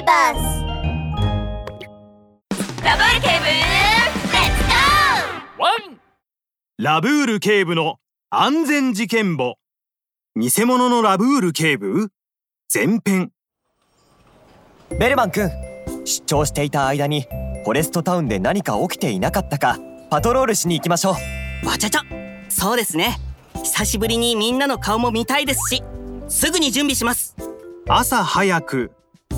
ーバースラブール警部レッツゴワンラブール警部の安全事件簿。偽物のラブール警部？前編。ベルマン君出張していた間にフォレストタウンで何か起きていなかったかパトロールしに行きましょう。わちゃちゃ。そうですね。久しぶりにみんなの顔も見たいですしすぐに準備します。朝早く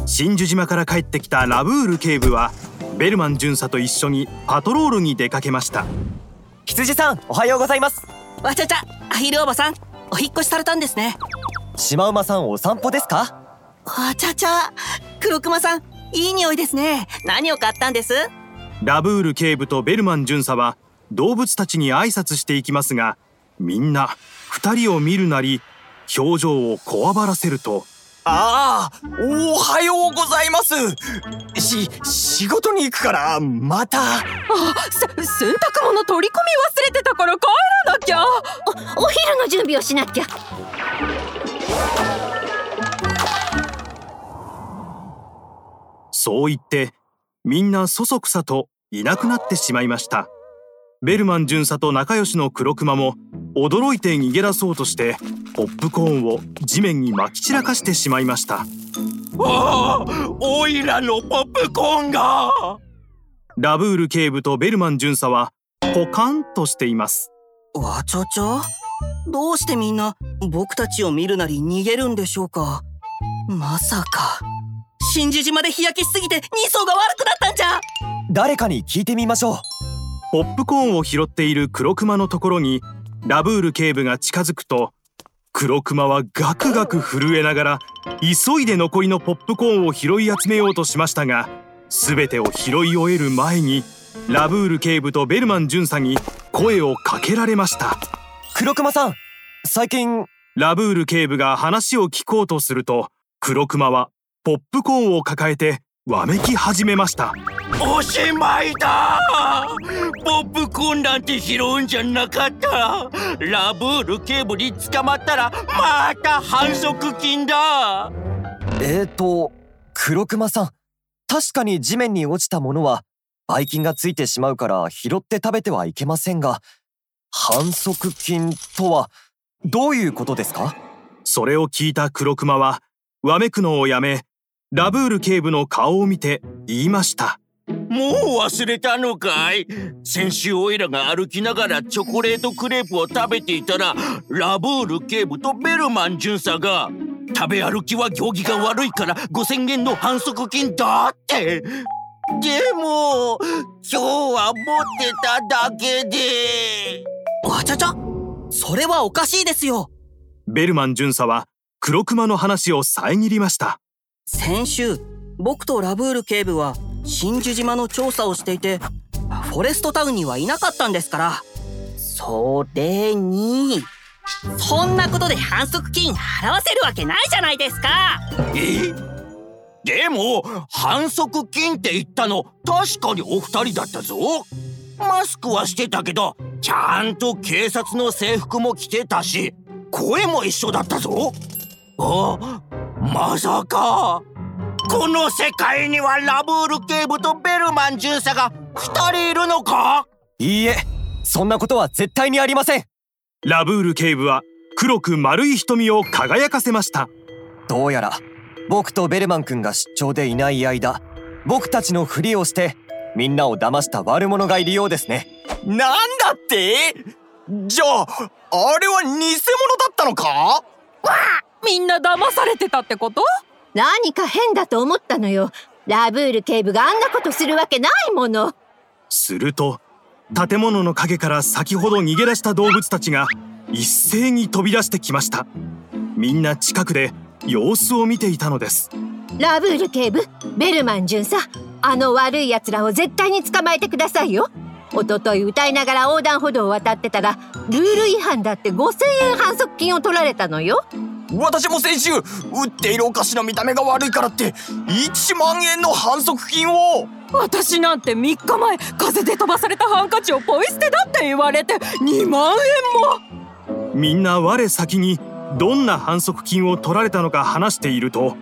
真珠島から帰ってきたラブール警部はベルマン巡査と一緒にパトロールに出かけました。羊さんおはようございます。わちゃちゃアヒルおばさんお引っ越しされたんですね。シマウマさんお散歩ですか？わちゃちゃ黒熊さんいい匂いですね。何を買ったんです？ラブール警部とベルマン巡査は動物たちに挨拶していきますがみんな二人を見るなり表情をこわばらせるとああおはようございます。し仕事に行くからまた。あせ洗濯物取り込み忘れてたから帰らなきゃ。おお昼の準備をしなきゃ。そう言ってみんなそそくさといなくなってしまいました。ベルマン巡査と仲良しの黒熊も驚いて逃げ出そうとしてポップコーンを地面にまき散らかしてしまいました。ああおいらのポップコーンが。ラブール警部とベルマン巡査はポカンとしています。わちゃちゃ？どうしてみんな僕たちを見るなり逃げるんでしょうか？まさか。真珠島で日焼けしすぎて二層が悪くなったんじゃ！誰かに聞いてみましょう。ポップコーンを拾っている黒熊のところにラブール警部が近づくと黒熊はガクガク震えながら急いで残りのポップコーンを拾い集めようとしましたが全てを拾い終える前にラブール警部とベルマン巡査に声をかけられました。黒熊さん最近ラブール警部が話を聞こうとすると黒熊はポップコーンを抱えてわめき始めましたおしまいだ。ポップコーンなんて拾うんじゃなかった。ラブール警部に捕まったらまた反則金だ。えーと黒熊さん。確かに地面に落ちたものはばい菌がついてしまうから拾って食べてはいけませんが反則金とはどういうことですか？それを聞いた黒熊はわめくのをやめラブール警部の顔を見て言いましたもう忘れたのかい？先週オイラが歩きながらチョコレートクレープを食べていたらラブール警部とベルマン巡査が食べ歩きは行儀が悪いから5000円の反則金だって。でも今日は持ってただけで。わちゃちゃそれはおかしいですよ。ベルマン巡査は黒熊の話を遮りました。先週僕とラブール警部は真珠島の調査をしていてフォレストタウンにはいなかったんですから。それにそんなことで反則金払わせるわけないじゃないですか。え？でも反則金って言ったの確かにお二人だったぞ。マスクはしてたけどちゃんと警察の制服も着てたし声も一緒だったぞ。あまさか。この世界にはラブール警部とベルマン巡査が二人いるのか？いいえそんなことは絶対にありません。ラブール警部は黒く丸い瞳を輝かせました。どうやら僕とベルマン君が出張でいない間僕たちのふりをしてみんなを騙した悪者がいるようですね。なんだって？じゃああれは偽物だったのか？みんな騙されてたってこと？何か変だと思ったのよ。ラブール警部があんなことするわけないもの。すると建物の陰から先ほど逃げ出した動物たちが一斉に飛び出してきました。みんな近くで様子を見ていたのです。ラブール警部ベルマン巡査あの悪い奴らを絶対に捕まえてくださいよ。一昨日歌いながら横断歩道を渡ってたらルール違反だって5000円反則金を取られたのよ私も先週売っているお菓子の見た目が悪いからって1万円の反則金を。私なんて3日前風で飛ばされたハンカチをポイ捨てだって言われて2万円も。みんな我先にどんな反則金を取られたのか話していると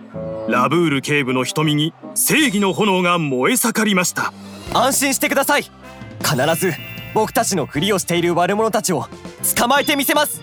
ラブール警部の瞳に正義の炎が燃え盛りました。安心してください。必ず僕たちのふりをしている悪者たちを捕まえてみせます